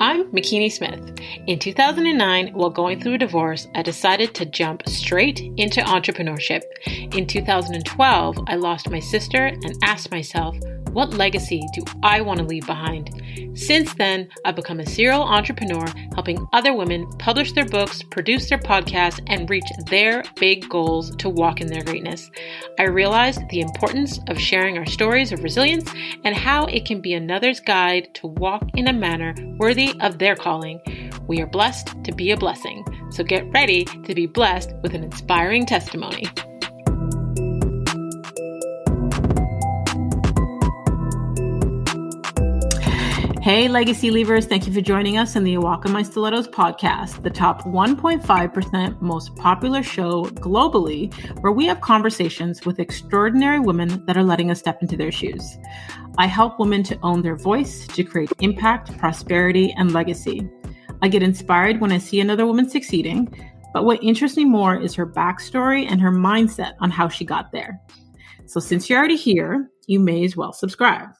I'm Makini Smith. In 2009, while going through a divorce, I decided to jump straight into entrepreneurship. In 2012, I lost my sister and asked myself, what legacy do I want to leave behind? Since then, I've become a serial entrepreneur, helping other women publish their books, produce their podcasts, and reach their big goals to walk in their greatness. I realized the importance of sharing our stories of resilience and how it can be another's guide to walk in a manner worthy of their calling. We are blessed to be a blessing, so get ready to be blessed with an inspiring testimony. Hey, Legacy Leavers, thank you for joining us in the in My Stilettos podcast, the top 1.5% most popular show globally, where we have conversations with extraordinary women that are letting us step into their shoes. I help women to own their voice, to create impact, prosperity, and legacy. I get inspired when I see another woman succeeding, but what interests me more is her backstory and her mindset on how she got there. So since you're already here, you may as well subscribe.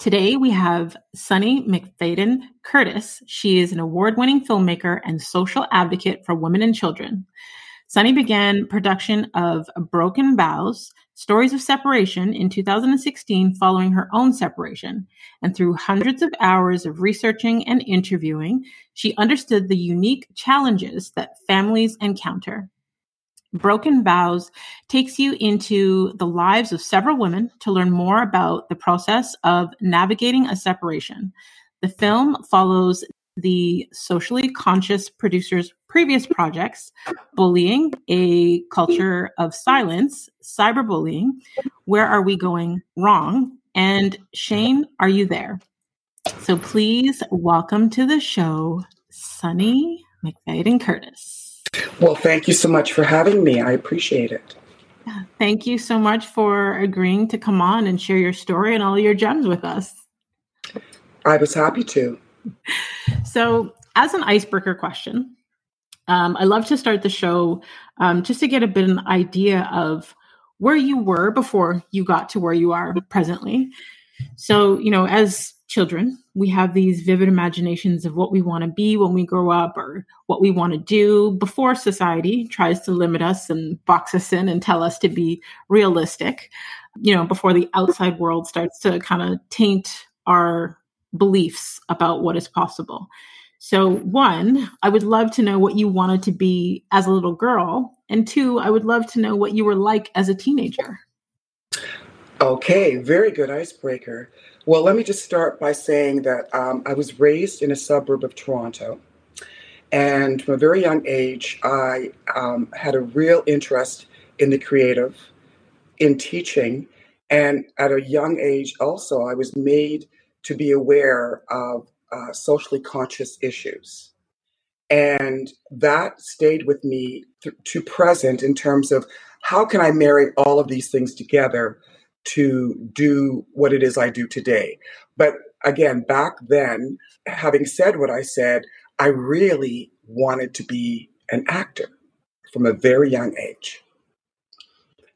Today we have Sunnie McFadden Curtis. She is an award winning filmmaker and social advocate for women and children. Sunnie began production of Broken Vows, Stories of Separation in 2016 following her own separation. And through hundreds of hours of researching and interviewing, she understood the unique challenges that families encounter. Broken Vows takes you into the lives of several women to learn more about the process of navigating a separation. The film follows the socially conscious producer's previous projects Bullying, a culture of silence, cyberbullying, Where Are We Going Wrong? And Shane, are you there? So please welcome to the show, Sunnie McFadden Curtis. Well, thank you so much for having me. I appreciate it. Thank you so much for agreeing to come on and share your story and all your gems with us. I was happy to. So, as an icebreaker question, um, I love to start the show um, just to get a bit of an idea of where you were before you got to where you are presently. So, you know, as children, we have these vivid imaginations of what we want to be when we grow up or what we want to do before society tries to limit us and box us in and tell us to be realistic, you know, before the outside world starts to kind of taint our beliefs about what is possible. So, one, I would love to know what you wanted to be as a little girl. And two, I would love to know what you were like as a teenager. Okay, very good icebreaker. Well, let me just start by saying that um, I was raised in a suburb of Toronto. And from a very young age, I um, had a real interest in the creative, in teaching. And at a young age, also, I was made to be aware of uh, socially conscious issues. And that stayed with me th- to present in terms of how can I marry all of these things together to do what it is I do today. But again, back then, having said what I said, I really wanted to be an actor from a very young age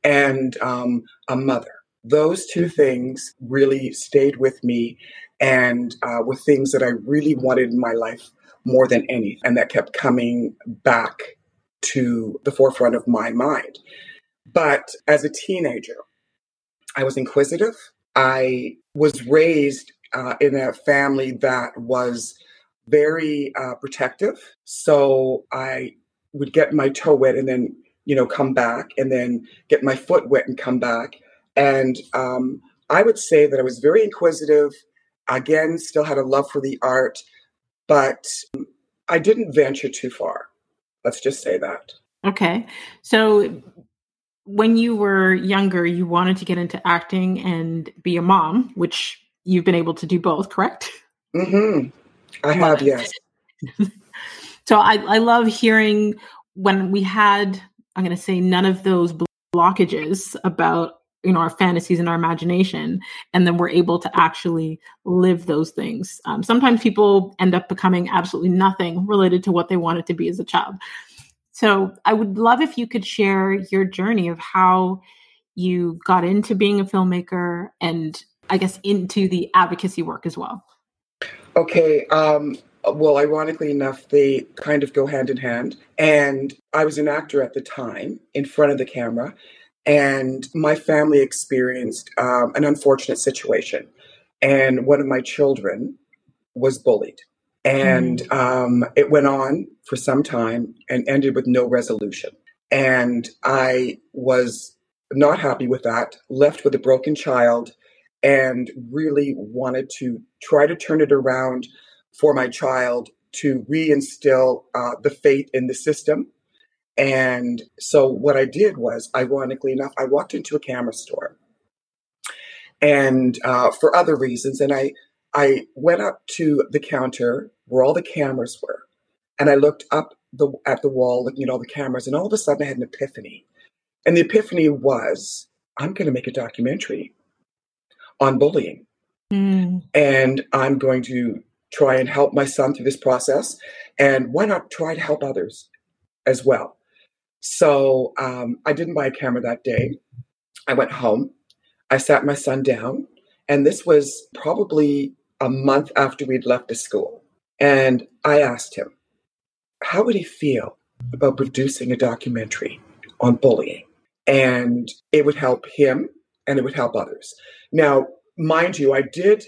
and um, a mother. Those two things really stayed with me and uh, were things that I really wanted in my life more than anything, and that kept coming back to the forefront of my mind. But as a teenager, I was inquisitive. I was raised uh, in a family that was very uh, protective. So I would get my toe wet and then, you know, come back and then get my foot wet and come back. And um, I would say that I was very inquisitive. Again, still had a love for the art, but I didn't venture too far. Let's just say that. Okay. So when you were younger, you wanted to get into acting and be a mom, which you've been able to do both, correct? Mm-hmm. I have, yes. so I, I love hearing when we had, I'm going to say, none of those blockages about you know our fantasies and our imagination and then we're able to actually live those things um, sometimes people end up becoming absolutely nothing related to what they wanted to be as a child so I would love if you could share your journey of how you got into being a filmmaker and I guess into the advocacy work as well. Okay. Um, well, ironically enough, they kind of go hand in hand. And I was an actor at the time in front of the camera, and my family experienced um, an unfortunate situation. And one of my children was bullied. And mm. um, it went on for some time and ended with no resolution. And I was not happy with that, left with a broken child, and really wanted to try to turn it around for my child to reinstill uh, the faith in the system. And so what I did was, ironically enough, I walked into a camera store, and uh, for other reasons, and I I went up to the counter where all the cameras were, and I looked up the at the wall, looking at all the cameras, and all of a sudden I had an epiphany, and the epiphany was, I'm going to make a documentary on bullying, mm. and I'm going to try and help my son through this process. And why not try to help others as well? So um, I didn't buy a camera that day. I went home. I sat my son down. And this was probably a month after we'd left the school. And I asked him, how would he feel about producing a documentary on bullying? And it would help him and it would help others. Now, mind you, I did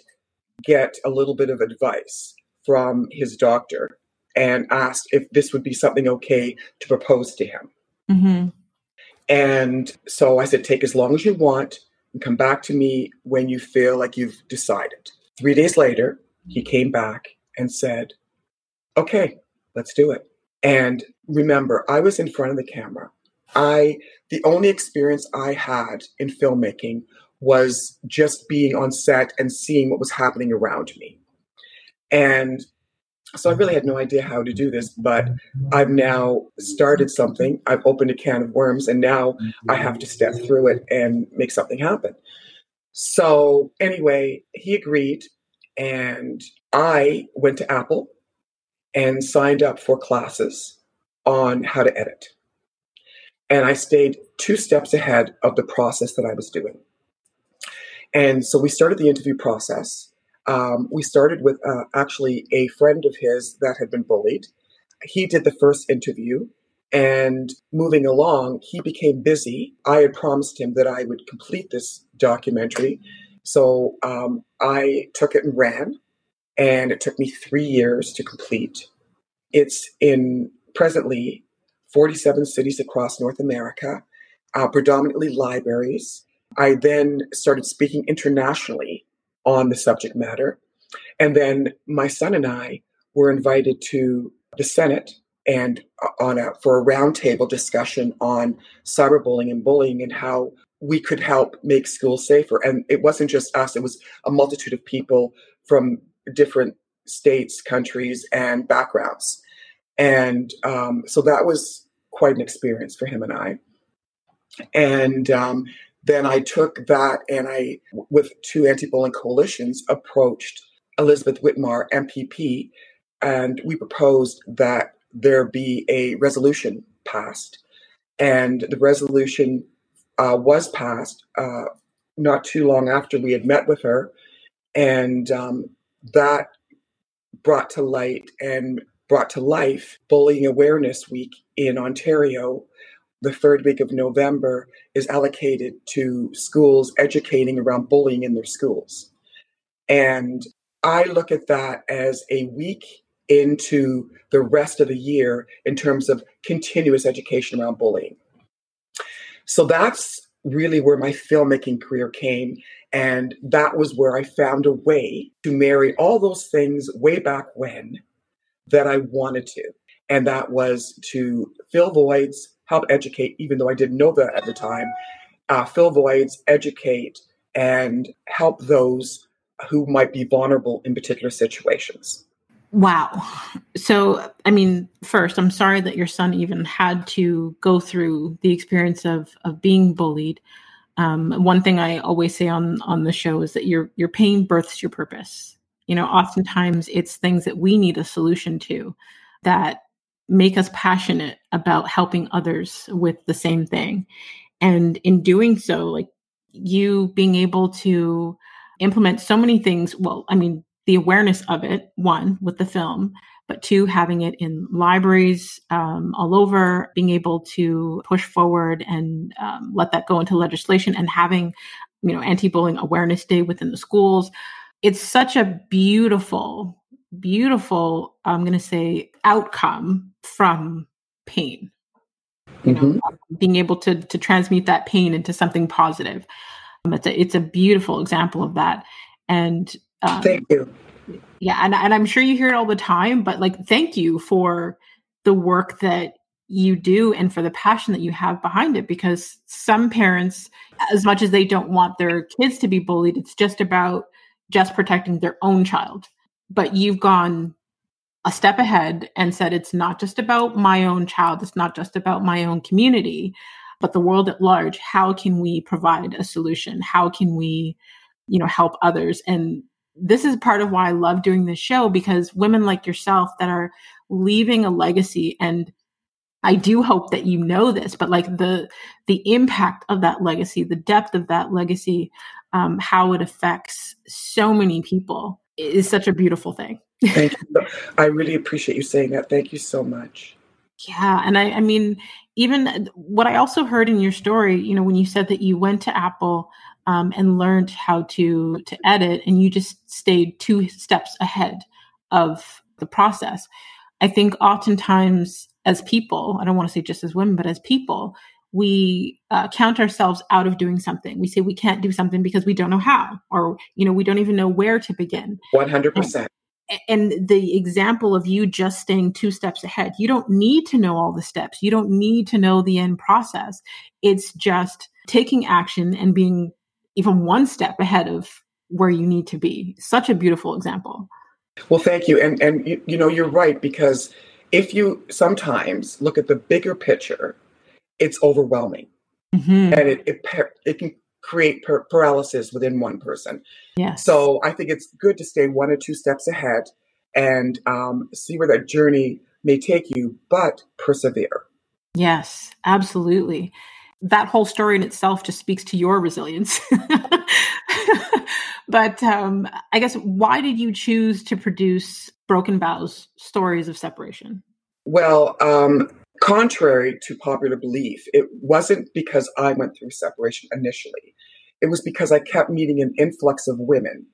get a little bit of advice from his doctor and asked if this would be something okay to propose to him. Mm-hmm. And so I said, take as long as you want and come back to me when you feel like you've decided. Three days later, he came back and said, okay, let's do it. And remember, I was in front of the camera. I, the only experience I had in filmmaking was just being on set and seeing what was happening around me. And so I really had no idea how to do this, but I've now started something. I've opened a can of worms, and now I have to step through it and make something happen. So, anyway, he agreed, and I went to Apple and signed up for classes on how to edit. And I stayed two steps ahead of the process that I was doing. And so we started the interview process. Um, we started with uh, actually a friend of his that had been bullied. He did the first interview. And moving along, he became busy. I had promised him that I would complete this documentary. So um, I took it and ran. And it took me three years to complete. It's in presently 47 cities across North America, uh, predominantly libraries. I then started speaking internationally on the subject matter. And then my son and I were invited to the Senate and uh, on a for a roundtable discussion on cyberbullying and bullying and how we could help make schools safer. And it wasn't just us; it was a multitude of people from different states, countries, and backgrounds. And um, so that was quite an experience for him and I. And um, then I took that and I, with two anti-bullying coalitions, approached Elizabeth Witmer, MPP, and we proposed that there be a resolution passed. And the resolution uh, was passed uh, not too long after we had met with her. And um, that brought to light and brought to life Bullying Awareness Week in Ontario the third week of November is allocated to schools educating around bullying in their schools. And I look at that as a week into the rest of the year in terms of continuous education around bullying. So that's really where my filmmaking career came. And that was where I found a way to marry all those things way back when that I wanted to. And that was to fill voids, help educate, even though I didn't know that at the time, uh, fill voids, educate, and help those who might be vulnerable in particular situations. Wow. So, I mean, first, I'm sorry that your son even had to go through the experience of of being bullied. Um, one thing I always say on on the show is that your your pain births your purpose. You know, oftentimes it's things that we need a solution to that make us passionate about helping others with the same thing. And in doing so, like you being able to implement so many things, well, I mean, the awareness of it, one, with the film, but two, having it in libraries um, all over, being able to push forward and um, let that go into legislation and having, you know, anti-bullying awareness day within the schools. It's such a beautiful, beautiful, I'm going to say, outcome from pain. You know, mm-hmm. being able to to transmute that pain into something positive. Um, it's a it's a beautiful example of that. And um, thank you. Yeah, and and I'm sure you hear it all the time, but like, thank you for the work that you do and for the passion that you have behind it because some parents as much as they don't want their kids to be bullied it's just about just protecting their own child. But you've gone a step ahead and said it's not just about my own child it's not just about my own community but the world at large. How can we provide a solution? How can we you know help others? And this is part of why I love doing this show because women like yourself that are leaving a legacy and I do hope that you know this, but like the the impact of that legacy, the depth of that legacy, um, how it affects so many people is such a beautiful thing. Thank you. I really appreciate you saying that. Thank you so much. Yeah, and I, I mean, even what I also heard in your story, you know, when you said that you went to Apple um, and learned how to to edit, and you just stayed two steps ahead of the process. I think oftentimes as people, I don't want to say just as women, but as people, we uh, count ourselves out of doing something. We say we can't do something because we don't know how, or you know, we don't even know where to begin. One hundred percent and the example of you just staying two steps ahead you don't need to know all the steps you don't need to know the end process it's just taking action and being even one step ahead of where you need to be. Such a beautiful example. Well, thank you. And and you, you know you're right because if you sometimes look at the bigger picture, it's overwhelming, mm-hmm. and it, it it can create per- paralysis within one person. Yes. So I think it's good to stay one or two steps ahead and um, see where that journey may take you, but persevere. Yes, absolutely that whole story in itself just speaks to your resilience. but um, I guess why did you choose to produce Broken Vows Stories of Separation? Well, um, contrary to popular belief, it wasn't because I went through separation initially. It was because I kept meeting an influx of women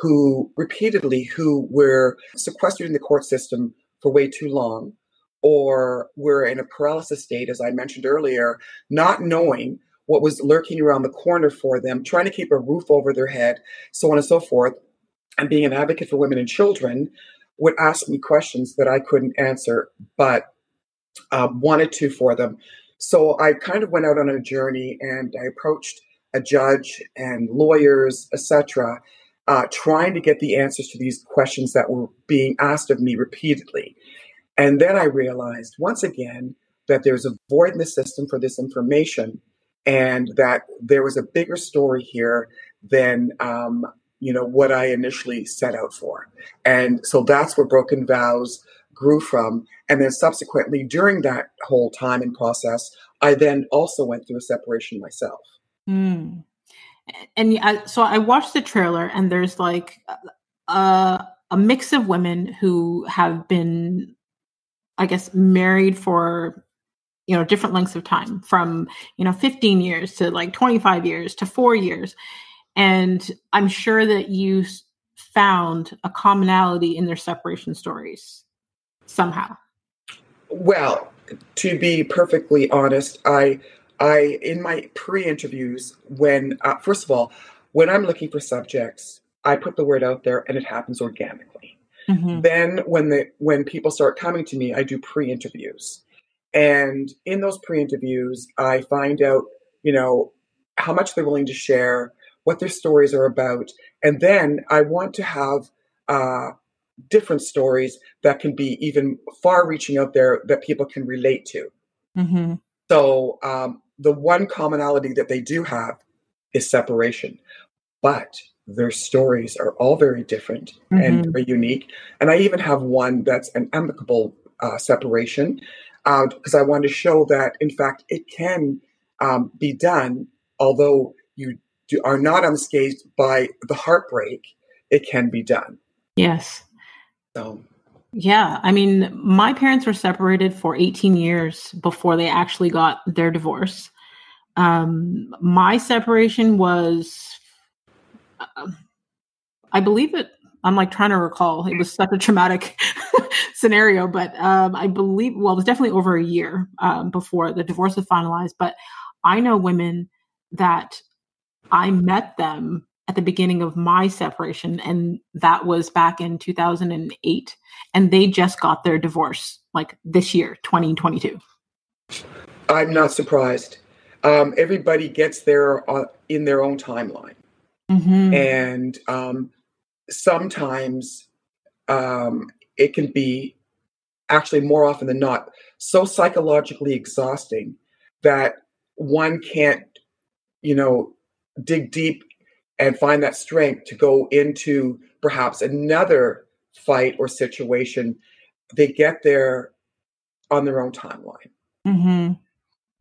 who repeatedly who were sequestered in the court system for way too long or were in a paralysis state, as I mentioned earlier, not knowing what was lurking around the corner for them, trying to keep a roof over their head, so on and so forth. And being an advocate for women and children would ask me questions that I couldn't answer, but uh, wanted to for them. So I kind of went out on a journey and I approached a judge and lawyers, etc., uh, trying to get the answers to these questions that were being asked of me repeatedly. And then I realized once again that there's a void in the system for this information and that there was a bigger story here than um, you know what I initially set out for. And so that's where Broken Vows grew from. And then subsequently, during that whole time and process, I then also went through a separation myself. Mm. And I, so I watched the trailer, and there's like a, a mix of women who have been I guess, married for you know different lengths of time from you know 15 years to like 25 years to four years. And i'm sure that you found a commonality in their separation stories somehow. Well to be perfectly honest i i in my pre-interviews when uh, first of all when i'm looking for subjects i put the word out there and it happens organically Mm-hmm. Then when the when people start coming to me, I do pre-interviews. And in those pre-interviews, I find out, you know, how much they're willing to share, what their stories are about, and then I want to have uh, different stories that can be even far-reaching out there that people can relate to. Mm-hmm. So um, the one commonality that they do have is separation, but their stories are all very different mm-hmm. and very unique. And I even have one that's an amicable uh, separation because uh, I want to show that, in fact, it can um, be done, although you do, are not unscathed by the heartbreak, it can be done. Yes. So, yeah. I mean, my parents were separated for 18 years before they actually got their divorce. Um, my separation was, I believe it, I'm like trying to recall. It was such a traumatic scenario, but um, I believe, well, it was definitely over a year um, before the divorce was finalized. But I know women that I met them at the beginning of my separation, and that was back in 2008. And they just got their divorce like this year, 2022. I'm not surprised. Um, everybody gets there uh, in their own timeline. Mm-hmm. And um, sometimes um, it can be actually more often than not so psychologically exhausting that one can't, you know, dig deep and find that strength to go into perhaps another fight or situation, they get there on their own timeline. Mm-hmm.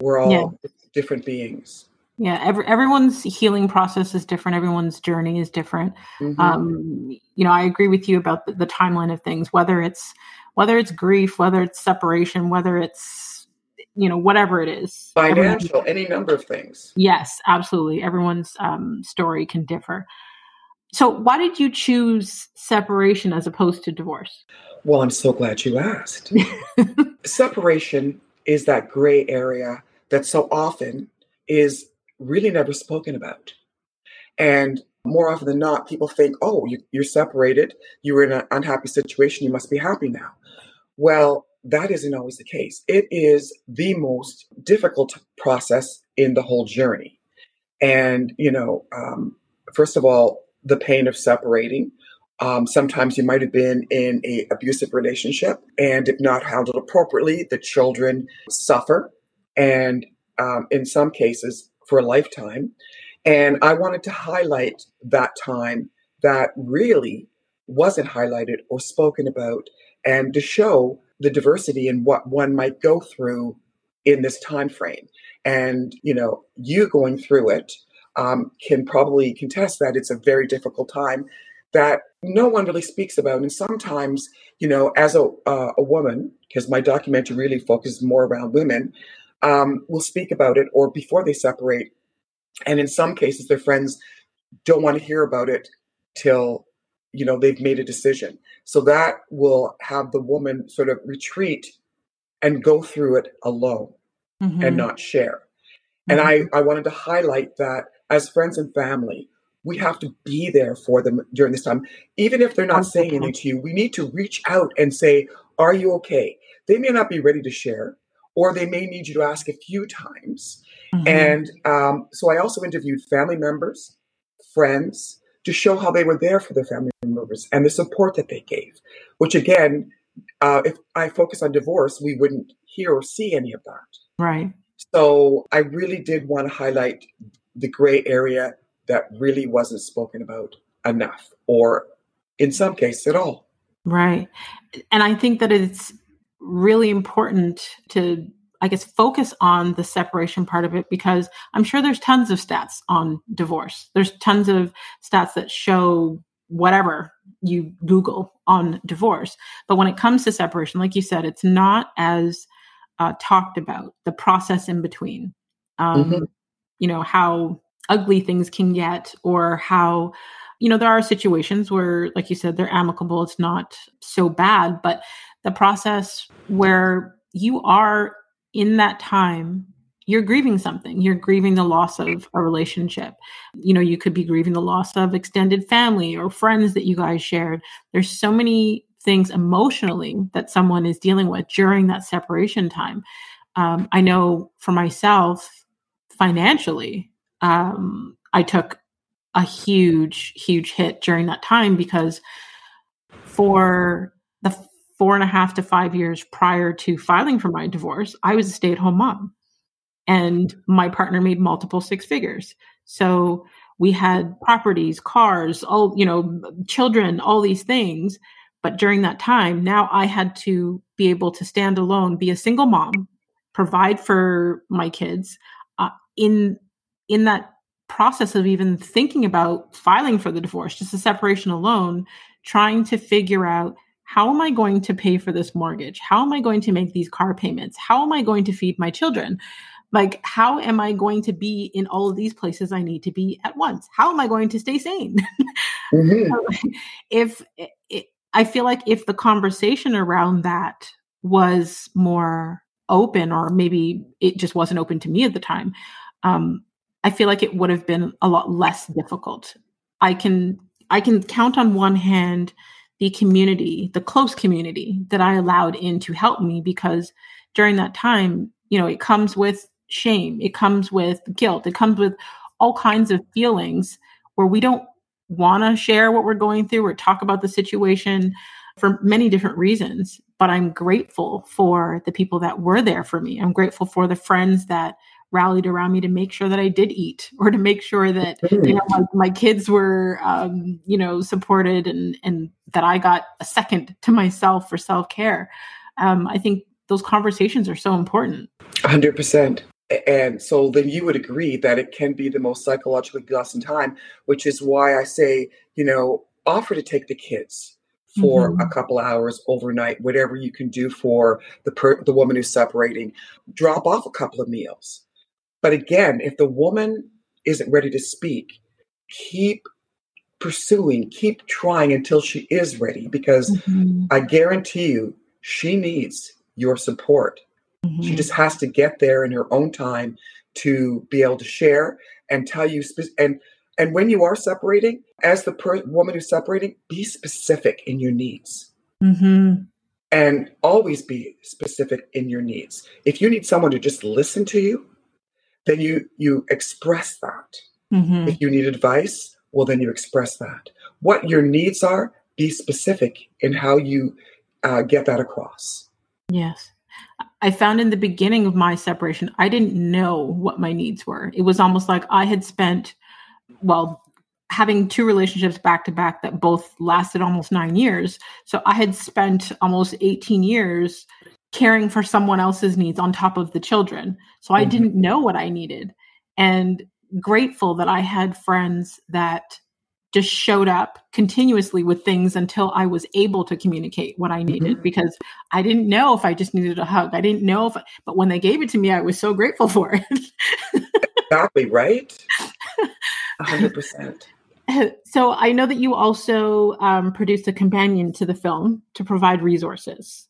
We're all yeah. different beings. Yeah, every, everyone's healing process is different. Everyone's journey is different. Mm-hmm. Um, you know, I agree with you about the, the timeline of things. Whether it's whether it's grief, whether it's separation, whether it's you know whatever it is financial any number of things yes absolutely everyone's um, story can differ so why did you choose separation as opposed to divorce well i'm so glad you asked separation is that gray area that so often is really never spoken about and more often than not people think oh you, you're separated you were in an unhappy situation you must be happy now well that isn't always the case. It is the most difficult process in the whole journey. And, you know, um, first of all, the pain of separating. Um, sometimes you might have been in a abusive relationship, and if not handled appropriately, the children suffer, and um, in some cases for a lifetime. And I wanted to highlight that time that really wasn't highlighted or spoken about, and to show the diversity in what one might go through in this time frame. And you know, you going through it um, can probably contest that it's a very difficult time that no one really speaks about. And sometimes, you know, as a, uh, a woman, because my documentary really focuses more around women, um, will speak about it or before they separate. And in some cases, their friends don't want to hear about it till you know they've made a decision so that will have the woman sort of retreat and go through it alone mm-hmm. and not share mm-hmm. and i i wanted to highlight that as friends and family we have to be there for them during this time even if they're not saying anything to you we need to reach out and say are you okay they may not be ready to share or they may need you to ask a few times mm-hmm. and um, so i also interviewed family members friends to show how they were there for their family members and the support that they gave, which again, uh, if I focus on divorce, we wouldn't hear or see any of that. Right. So I really did want to highlight the gray area that really wasn't spoken about enough, or in some cases at all. Right. And I think that it's really important to I guess, focus on the separation part of it because I'm sure there's tons of stats on divorce. There's tons of stats that show whatever you Google on divorce. But when it comes to separation, like you said, it's not as uh, talked about the process in between. Um, mm-hmm. You know, how ugly things can get, or how, you know, there are situations where, like you said, they're amicable, it's not so bad, but the process where you are in that time you're grieving something. You're grieving the loss of a relationship. You know you could be grieving the loss of extended family or friends that you guys shared. There's so many things emotionally that someone is dealing with during that separation time. Um, i know for myself financially um, i took a huge huge hit during that time because for the four and a half to five years prior to filing for my divorce, I was a stay at home mom. And my partner made multiple six figures. So we had properties, cars, all, you know, children, all these things. But during that time, now I had to be able to stand alone, be a single mom, provide for my kids. Uh, in in that process of even thinking about filing for the divorce, just the separation alone trying to figure out how am I going to pay for this mortgage? How am I going to make these car payments? How am I going to feed my children? Like, how am I going to be in all of these places I need to be at once? How am I going to stay sane? mm-hmm. if it, I feel like if the conversation around that was more open, or maybe it just wasn't open to me at the time, um, I feel like it would have been a lot less difficult. I can I can count on one hand the community, the close community that I allowed in to help me because during that time, you know, it comes with shame, it comes with guilt, it comes with all kinds of feelings where we don't want to share what we're going through or talk about the situation for many different reasons. But I'm grateful for the people that were there for me. I'm grateful for the friends that rallied around me to make sure that I did eat or to make sure that you know my, my kids were um, you know supported and and that I got a second to myself for self care. Um, I think those conversations are so important. Hundred percent. And so then you would agree that it can be the most psychologically exhausting time, which is why I say, you know, offer to take the kids for mm-hmm. a couple hours overnight, whatever you can do for the per- the woman who's separating. Drop off a couple of meals. But again, if the woman isn't ready to speak, keep pursuing, keep trying until she is ready because mm-hmm. I guarantee you she needs your support. Mm-hmm. She just has to get there in her own time to be able to share and tell you spe- and and when you are separating as the per- woman who's separating be specific in your needs mm-hmm. and always be specific in your needs if you need someone to just listen to you then you you express that mm-hmm. if you need advice well then you express that what your needs are be specific in how you uh, get that across yes I found in the beginning of my separation, I didn't know what my needs were. It was almost like I had spent, well, having two relationships back to back that both lasted almost nine years. So I had spent almost 18 years caring for someone else's needs on top of the children. So I mm-hmm. didn't know what I needed. And grateful that I had friends that just showed up continuously with things until I was able to communicate what I needed mm-hmm. because I didn't know if I just needed a hug. I didn't know if, but when they gave it to me, I was so grateful for it. exactly, right? 100%. So I know that you also um, produced a companion to the film to provide resources.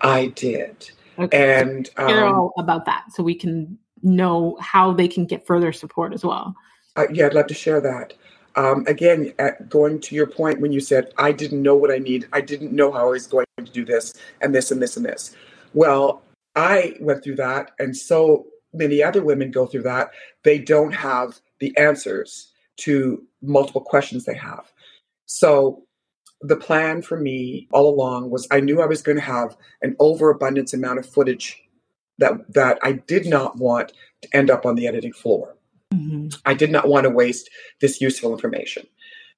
I did. Okay. And um, hear all about that so we can know how they can get further support as well. Uh, yeah, I'd love to share that. Um, again, going to your point when you said, I didn't know what I need, I didn't know how I was going to do this and this and this and this. Well, I went through that, and so many other women go through that. They don't have the answers to multiple questions they have. So, the plan for me all along was I knew I was going to have an overabundance amount of footage that that I did not want to end up on the editing floor. Mm-hmm. I did not want to waste this useful information.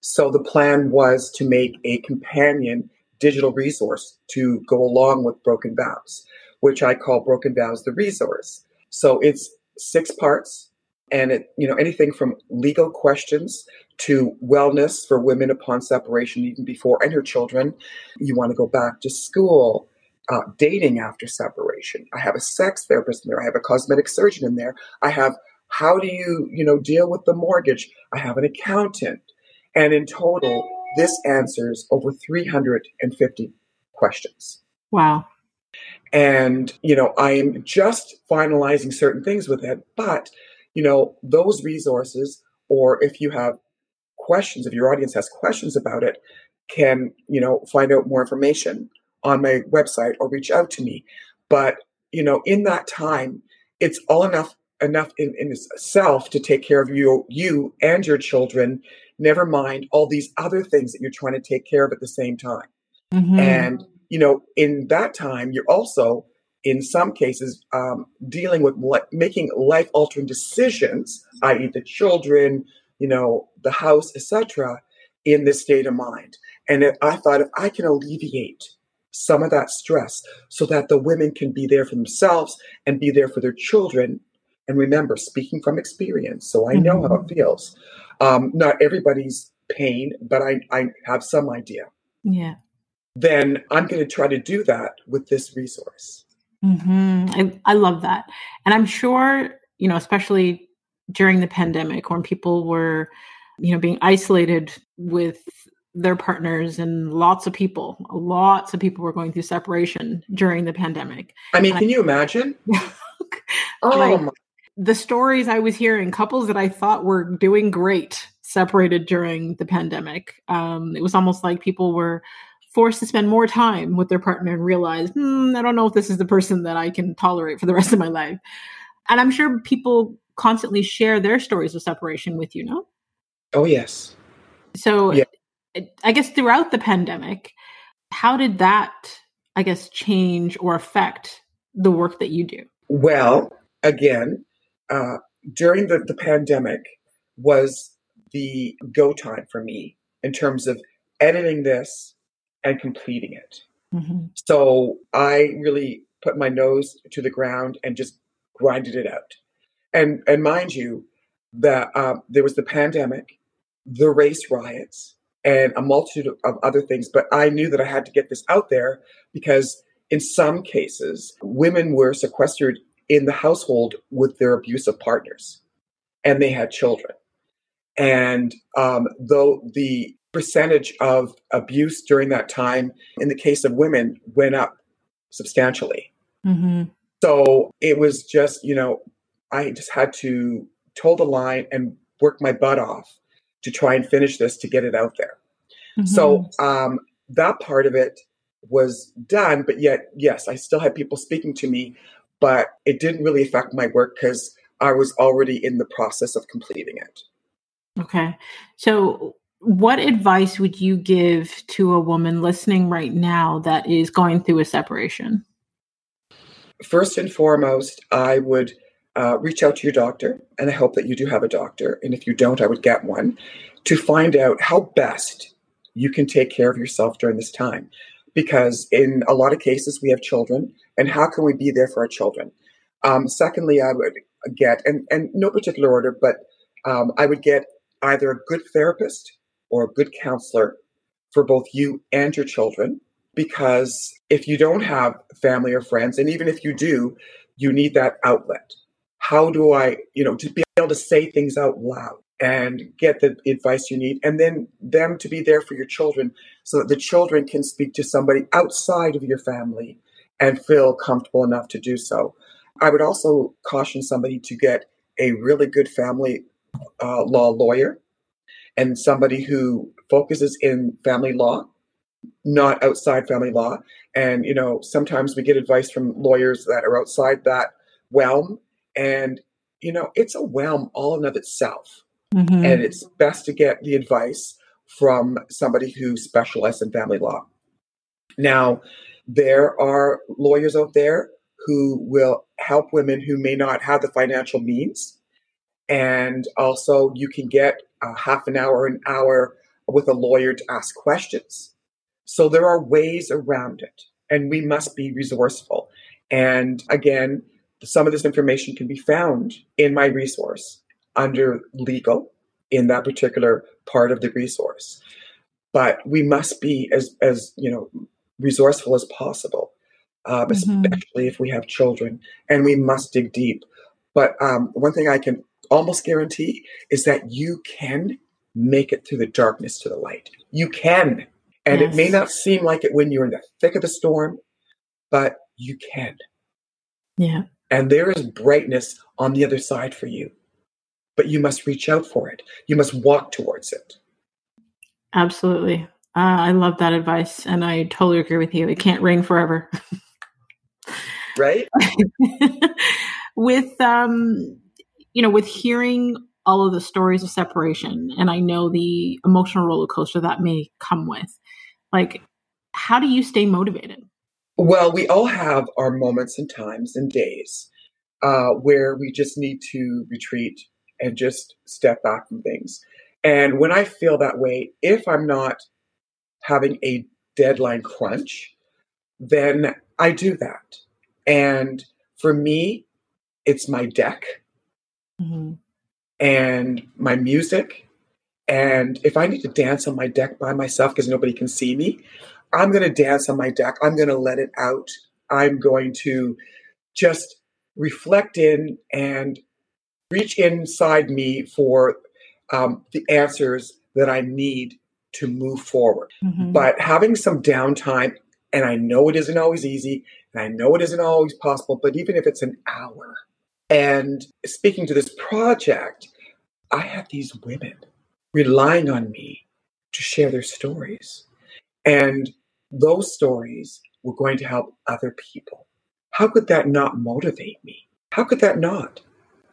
So the plan was to make a companion digital resource to go along with Broken Vows, which I call Broken Vows the resource. So it's six parts and it, you know, anything from legal questions to wellness for women upon separation, even before and her children. You want to go back to school, uh, dating after separation. I have a sex therapist in there. I have a cosmetic surgeon in there. I have how do you, you know, deal with the mortgage? I have an accountant. And in total, this answers over 350 questions. Wow. And, you know, I am just finalizing certain things with it, but, you know, those resources, or if you have questions, if your audience has questions about it, can, you know, find out more information on my website or reach out to me. But, you know, in that time, it's all enough enough in, in itself to take care of you, you and your children. Never mind all these other things that you're trying to take care of at the same time. Mm-hmm. And you know, in that time, you're also, in some cases, um, dealing with le- making life altering decisions, i.e., the children, you know, the house, etc., in this state of mind. And I thought if I can alleviate some of that stress so that the women can be there for themselves and be there for their children and remember, speaking from experience, so I know mm-hmm. how it feels. Um, not everybody's pain, but I, I have some idea. Yeah. Then I'm going to try to do that with this resource. Mm-hmm. I, I love that. And I'm sure, you know, especially during the pandemic when people were, you know, being isolated with their partners and lots of people, lots of people were going through separation during the pandemic. I mean, can you imagine? oh, like, my. the stories I was hearing, couples that I thought were doing great separated during the pandemic. Um, it was almost like people were forced to spend more time with their partner and realize, hmm, I don't know if this is the person that I can tolerate for the rest of my life. And I'm sure people constantly share their stories of separation with you, no? Oh, yes. So yeah. I guess throughout the pandemic, how did that, I guess, change or affect the work that you do? Well, again, uh, during the, the pandemic was the go time for me in terms of editing this and completing it. Mm-hmm. So I really put my nose to the ground and just grinded it out. And and mind you, that uh, there was the pandemic, the race riots, and a multitude of other things. But I knew that I had to get this out there because in some cases, women were sequestered in the household with their abusive partners and they had children. And um, though the percentage of abuse during that time in the case of women went up substantially. Mm-hmm. So it was just, you know, I just had to toe the line and work my butt off to try and finish this to get it out there. Mm-hmm. So um, that part of it was done, but yet, yes, I still had people speaking to me, but it didn't really affect my work because I was already in the process of completing it. Okay. So, what advice would you give to a woman listening right now that is going through a separation? First and foremost, I would uh, reach out to your doctor, and I hope that you do have a doctor. And if you don't, I would get one to find out how best you can take care of yourself during this time. Because in a lot of cases, we have children, and how can we be there for our children? Um, secondly, I would get, and, and no particular order, but um, I would get either a good therapist or a good counselor for both you and your children. Because if you don't have family or friends, and even if you do, you need that outlet how do I, you know, to be able to say things out loud and get the advice you need, and then them to be there for your children so that the children can speak to somebody outside of your family and feel comfortable enough to do so. I would also caution somebody to get a really good family uh, law lawyer and somebody who focuses in family law, not outside family law. And, you know, sometimes we get advice from lawyers that are outside that realm and, you know, it's a whelm all in of itself. Mm-hmm. And it's best to get the advice from somebody who specializes in family law. Now, there are lawyers out there who will help women who may not have the financial means. And also, you can get a half an hour, an hour with a lawyer to ask questions. So there are ways around it, and we must be resourceful. And again, some of this information can be found in my resource under legal in that particular part of the resource. But we must be as as you know resourceful as possible, uh, mm-hmm. especially if we have children, and we must dig deep. But um, one thing I can almost guarantee is that you can make it through the darkness to the light. You can, and yes. it may not seem like it when you're in the thick of the storm, but you can. Yeah. And there is brightness on the other side for you. But you must reach out for it. You must walk towards it. Absolutely. Uh, I love that advice. And I totally agree with you. It can't rain forever. right? with, um, you know, with hearing all of the stories of separation, and I know the emotional roller coaster that may come with, like, how do you stay motivated? Well, we all have our moments and times and days uh, where we just need to retreat and just step back from things. And when I feel that way, if I'm not having a deadline crunch, then I do that. And for me, it's my deck mm-hmm. and my music And if I need to dance on my deck by myself because nobody can see me, I'm going to dance on my deck. I'm going to let it out. I'm going to just reflect in and reach inside me for um, the answers that I need to move forward. Mm-hmm. But having some downtime, and I know it isn't always easy, and I know it isn't always possible, but even if it's an hour, and speaking to this project, I have these women relying on me to share their stories. And those stories were going to help other people. How could that not motivate me? How could that not?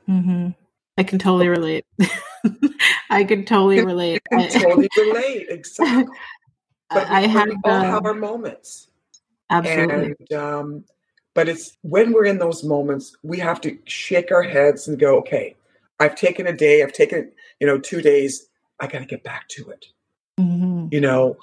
Mm-hmm. I can totally relate. I can totally relate. I can totally relate. Exactly. But I have we all have our moments. Absolutely. And um, but it's when we're in those moments, we have to shake our heads and go, okay, I've taken a day, I've taken, you know, two days, I got to get back to it. Mm-hmm. You know,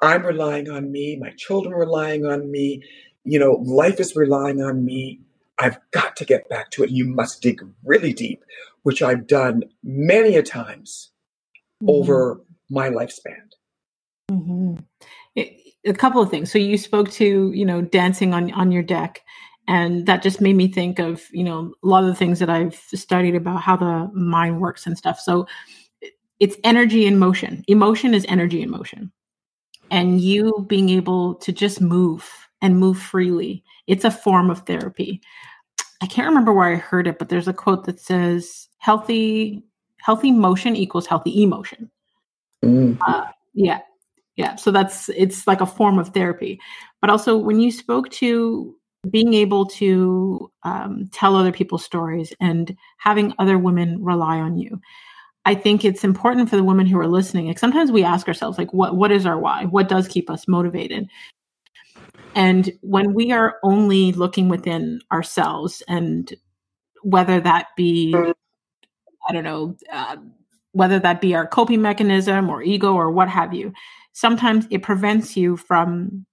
I'm relying on me, my children are relying on me, you know, life is relying on me. I've got to get back to it. You must dig really deep, which I've done many a times mm-hmm. over my lifespan. Mm-hmm. a couple of things. So you spoke to, you know, dancing on on your deck, and that just made me think of, you know, a lot of the things that I've studied about how the mind works and stuff. So it's energy in motion. Emotion is energy in motion, and you being able to just move and move freely. It's a form of therapy. I can't remember where I heard it, but there's a quote that says healthy healthy motion equals healthy emotion. Mm. Uh, yeah. Yeah. So that's it's like a form of therapy. But also when you spoke to being able to um, tell other people's stories and having other women rely on you. I think it's important for the women who are listening. Like sometimes we ask ourselves, like, what what is our why? What does keep us motivated? And when we are only looking within ourselves, and whether that be, I don't know, uh, whether that be our coping mechanism or ego or what have you, sometimes it prevents you from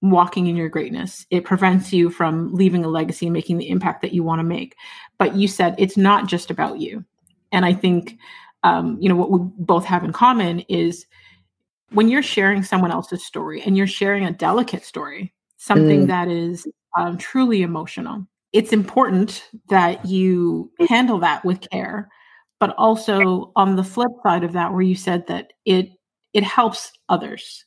walking in your greatness. It prevents you from leaving a legacy and making the impact that you want to make. But you said it's not just about you. And I think, um, you know, what we both have in common is when you're sharing someone else's story and you're sharing a delicate story, something mm. that is um, truly emotional. It's important that you handle that with care, but also on the flip side of that, where you said that it it helps others.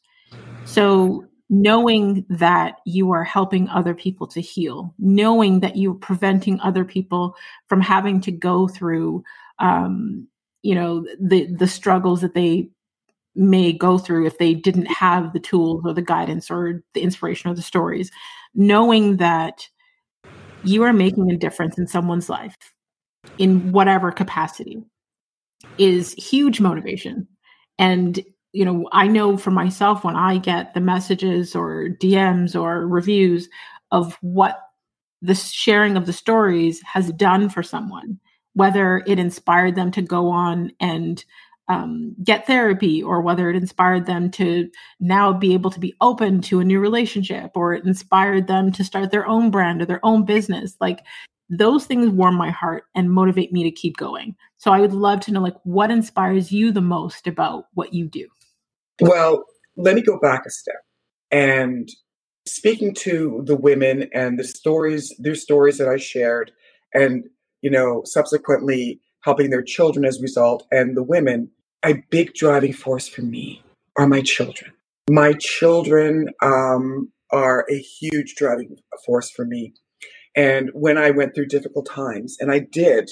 So knowing that you are helping other people to heal, knowing that you're preventing other people from having to go through, um, you know, the the struggles that they may go through if they didn't have the tools or the guidance or the inspiration or the stories knowing that you are making a difference in someone's life in whatever capacity is huge motivation. And you know i know for myself when i get the messages or dms or reviews of what the sharing of the stories has done for someone whether it inspired them to go on and um, get therapy or whether it inspired them to now be able to be open to a new relationship or it inspired them to start their own brand or their own business. Like those things warm my heart and motivate me to keep going. So i would love to know like what inspires you the most about what you do? Well let me go back a step. And speaking to the women and the stories their stories that i shared and you know subsequently helping their children as a result. And the women, a big driving force for me are my children. My children um, are a huge driving force for me. And when I went through difficult times, and I did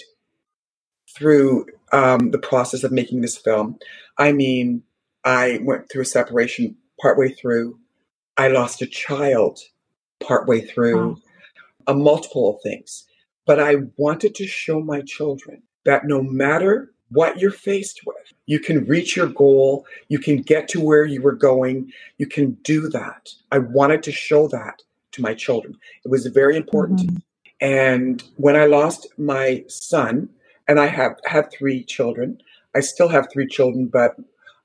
through um, the process of making this film, I mean, I went through a separation partway through. I lost a child partway through, a multiple of things. But I wanted to show my children that no matter what you're faced with, you can reach your goal, you can get to where you were going, you can do that. I wanted to show that to my children. It was very important. Mm-hmm. And when I lost my son, and I have had three children, I still have three children, but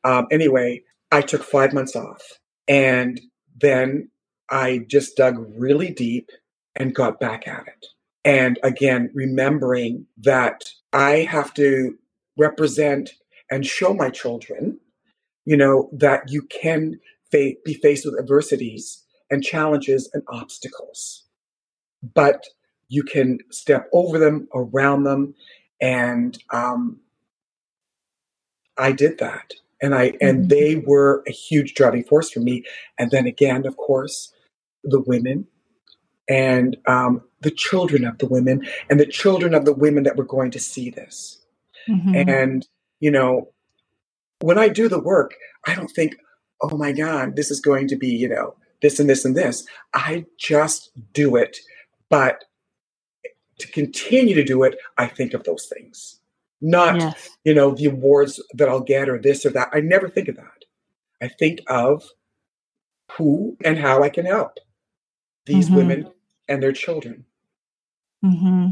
um, anyway, I took five months off. And then I just dug really deep and got back at it. And again, remembering that I have to represent and show my children, you know, that you can fa- be faced with adversities and challenges and obstacles, but you can step over them, around them, and um, I did that, and I and mm-hmm. they were a huge driving force for me. And then again, of course, the women and um, the children of the women and the children of the women that were going to see this. Mm-hmm. And you know, when I do the work, I don't think, oh my God, this is going to be, you know, this and this and this. I just do it. But to continue to do it, I think of those things. Not, yes. you know, the awards that I'll get or this or that. I never think of that. I think of who and how I can help these mm-hmm. women and their children. Mm-hmm.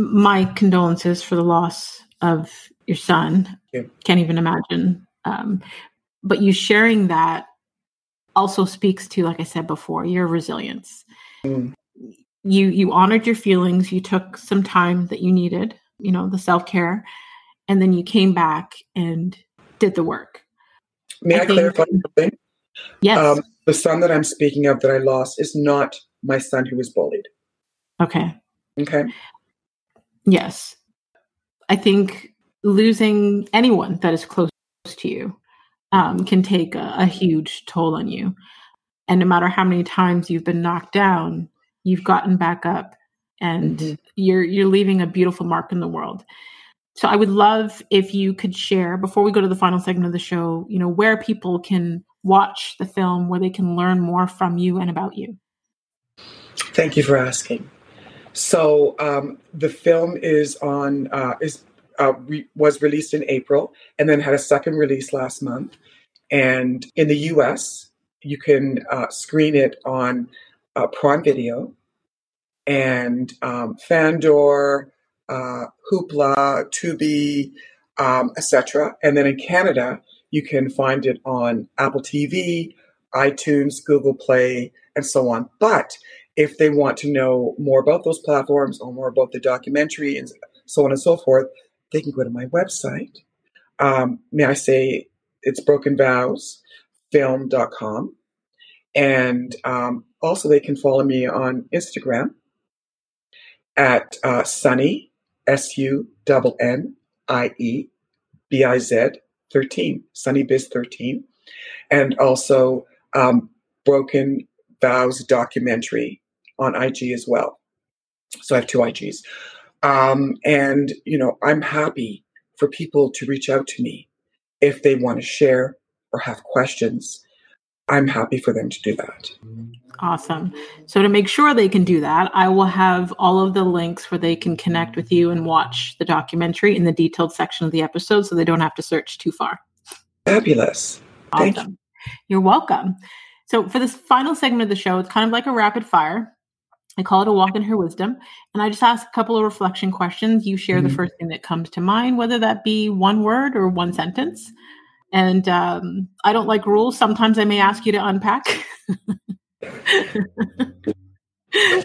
My condolences for the loss of your son. Can't even imagine. Um, but you sharing that also speaks to, like I said before, your resilience. Mm. You you honored your feelings. You took some time that you needed. You know the self care, and then you came back and did the work. May I, I clarify something? Yes. Um, the son that I'm speaking of that I lost is not my son who was bullied. Okay. Okay. Yes. I think losing anyone that is close to you um, can take a, a huge toll on you. And no matter how many times you've been knocked down, you've gotten back up and mm-hmm. you're you're leaving a beautiful mark in the world. So I would love if you could share before we go to the final segment of the show, you know, where people can watch the film, where they can learn more from you and about you. Thank you for asking. So um, the film is on uh, is uh, re- was released in April and then had a second release last month. And in the U.S., you can uh, screen it on uh, Prime Video and um, Fandor, uh, Hoopla, Tubi, um, etc. And then in Canada, you can find it on Apple TV, iTunes, Google Play, and so on. But if they want to know more about those platforms or more about the documentary and so on and so forth, they can go to my website. Um, may I say it's Broken Vows brokenvowsfilm.com. And um, also, they can follow me on Instagram at uh, Sunnie, S U N N I E B I Z 13, Sunnie Biz 13. And also, um, Broken Vows documentary on IG as well. So I have two IGs. Um, and, you know, I'm happy for people to reach out to me if they want to share or have questions. I'm happy for them to do that. Awesome. So, to make sure they can do that, I will have all of the links where they can connect with you and watch the documentary in the detailed section of the episode so they don't have to search too far. Fabulous. Awesome. Thank you. You're welcome. So, for this final segment of the show, it's kind of like a rapid fire. I call it a walk in her wisdom. And I just ask a couple of reflection questions. You share mm-hmm. the first thing that comes to mind, whether that be one word or one sentence. And um, I don't like rules. Sometimes I may ask you to unpack.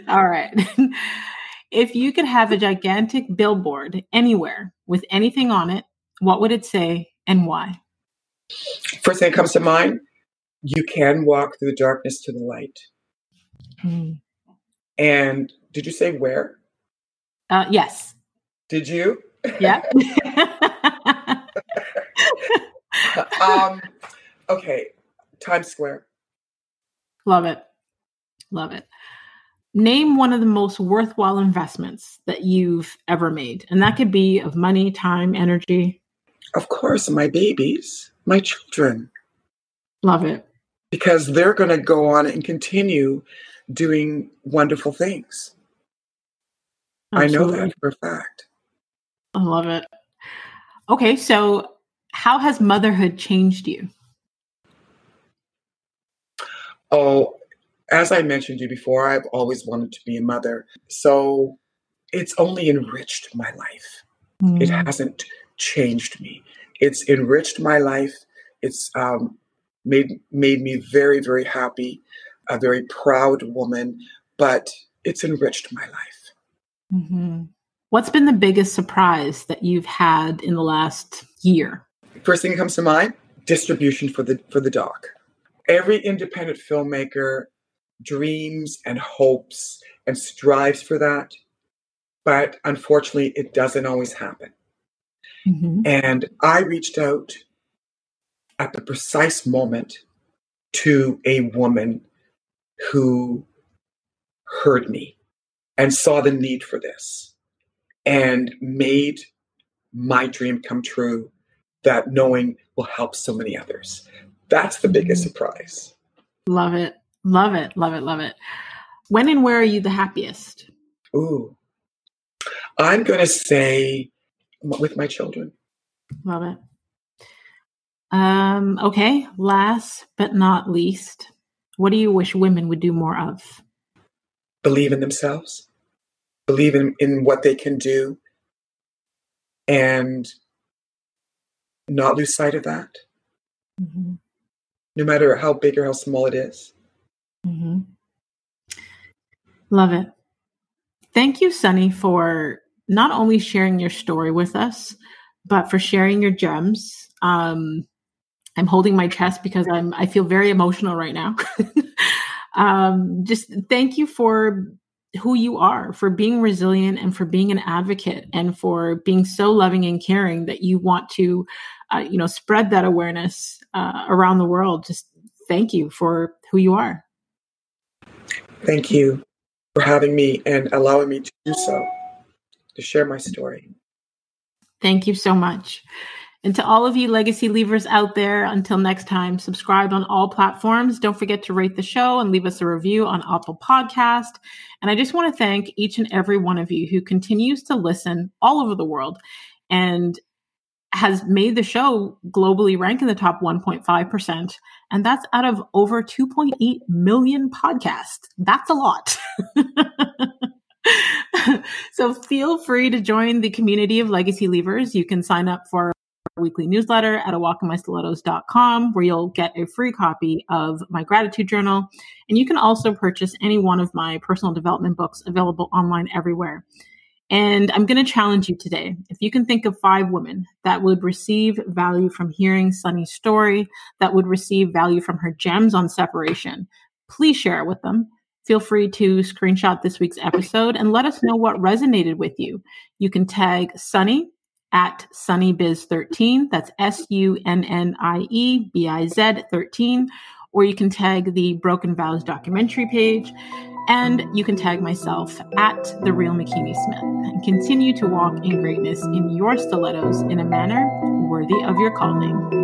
All right. if you could have a gigantic billboard anywhere with anything on it, what would it say and why? First thing that comes to mind you can walk through the darkness to the light. Mm. And did you say where? Uh, yes. Did you? Yeah. um, okay. Times Square. Love it. Love it. Name one of the most worthwhile investments that you've ever made. And that could be of money, time, energy. Of course, my babies, my children. Love it. Because they're going to go on and continue doing wonderful things. Absolutely. I know that for a fact. I love it. Okay, so how has motherhood changed you? Oh, as I mentioned to you before, I've always wanted to be a mother. So it's only enriched my life. Mm. It hasn't changed me. It's enriched my life. It's um, made made me very, very happy a very proud woman, but it's enriched my life. Mm-hmm. What's been the biggest surprise that you've had in the last year? First thing that comes to mind: distribution for the for the doc. Every independent filmmaker dreams and hopes and strives for that, but unfortunately, it doesn't always happen. Mm-hmm. And I reached out at the precise moment to a woman who heard me and saw the need for this and made my dream come true that knowing will help so many others. That's the biggest surprise. Love it. Love it. Love it. Love it. When and where are you the happiest? Ooh. I'm going to say with my children. Love it. Um, okay. Last but not least, what do you wish women would do more of? Believe in themselves, believe in, in what they can do, and not lose sight of that. Mm-hmm. No matter how big or how small it is. Mm-hmm. Love it. Thank you, Sunnie, for not only sharing your story with us, but for sharing your gems. Um, I'm holding my chest because I'm I feel very emotional right now. um, just thank you for who you are, for being resilient and for being an advocate and for being so loving and caring that you want to, uh, you know, spread that awareness uh, around the world. Just thank you for who you are. Thank you for having me and allowing me to do so, to share my story. Thank you so much. And to all of you legacy leavers out there, until next time, subscribe on all platforms. Don't forget to rate the show and leave us a review on Apple Podcast. And I just want to thank each and every one of you who continues to listen all over the world and has made the show globally rank in the top 1.5%. And that's out of over 2.8 million podcasts. That's a lot. so feel free to join the community of legacy leavers. You can sign up for weekly newsletter at awalkinmystilettos.com where you'll get a free copy of my gratitude journal. And you can also purchase any one of my personal development books available online everywhere. And I'm going to challenge you today. If you can think of five women that would receive value from hearing Sunnie's story, that would receive value from her gems on separation, please share it with them. Feel free to screenshot this week's episode and let us know what resonated with you. You can tag Sunnie at sunniebiz13. That's S U N N I E B I Z 13. Or you can tag the Broken Vows documentary page. And you can tag myself at The Real McKinney Smith and continue to walk in greatness in your stilettos in a manner worthy of your calling.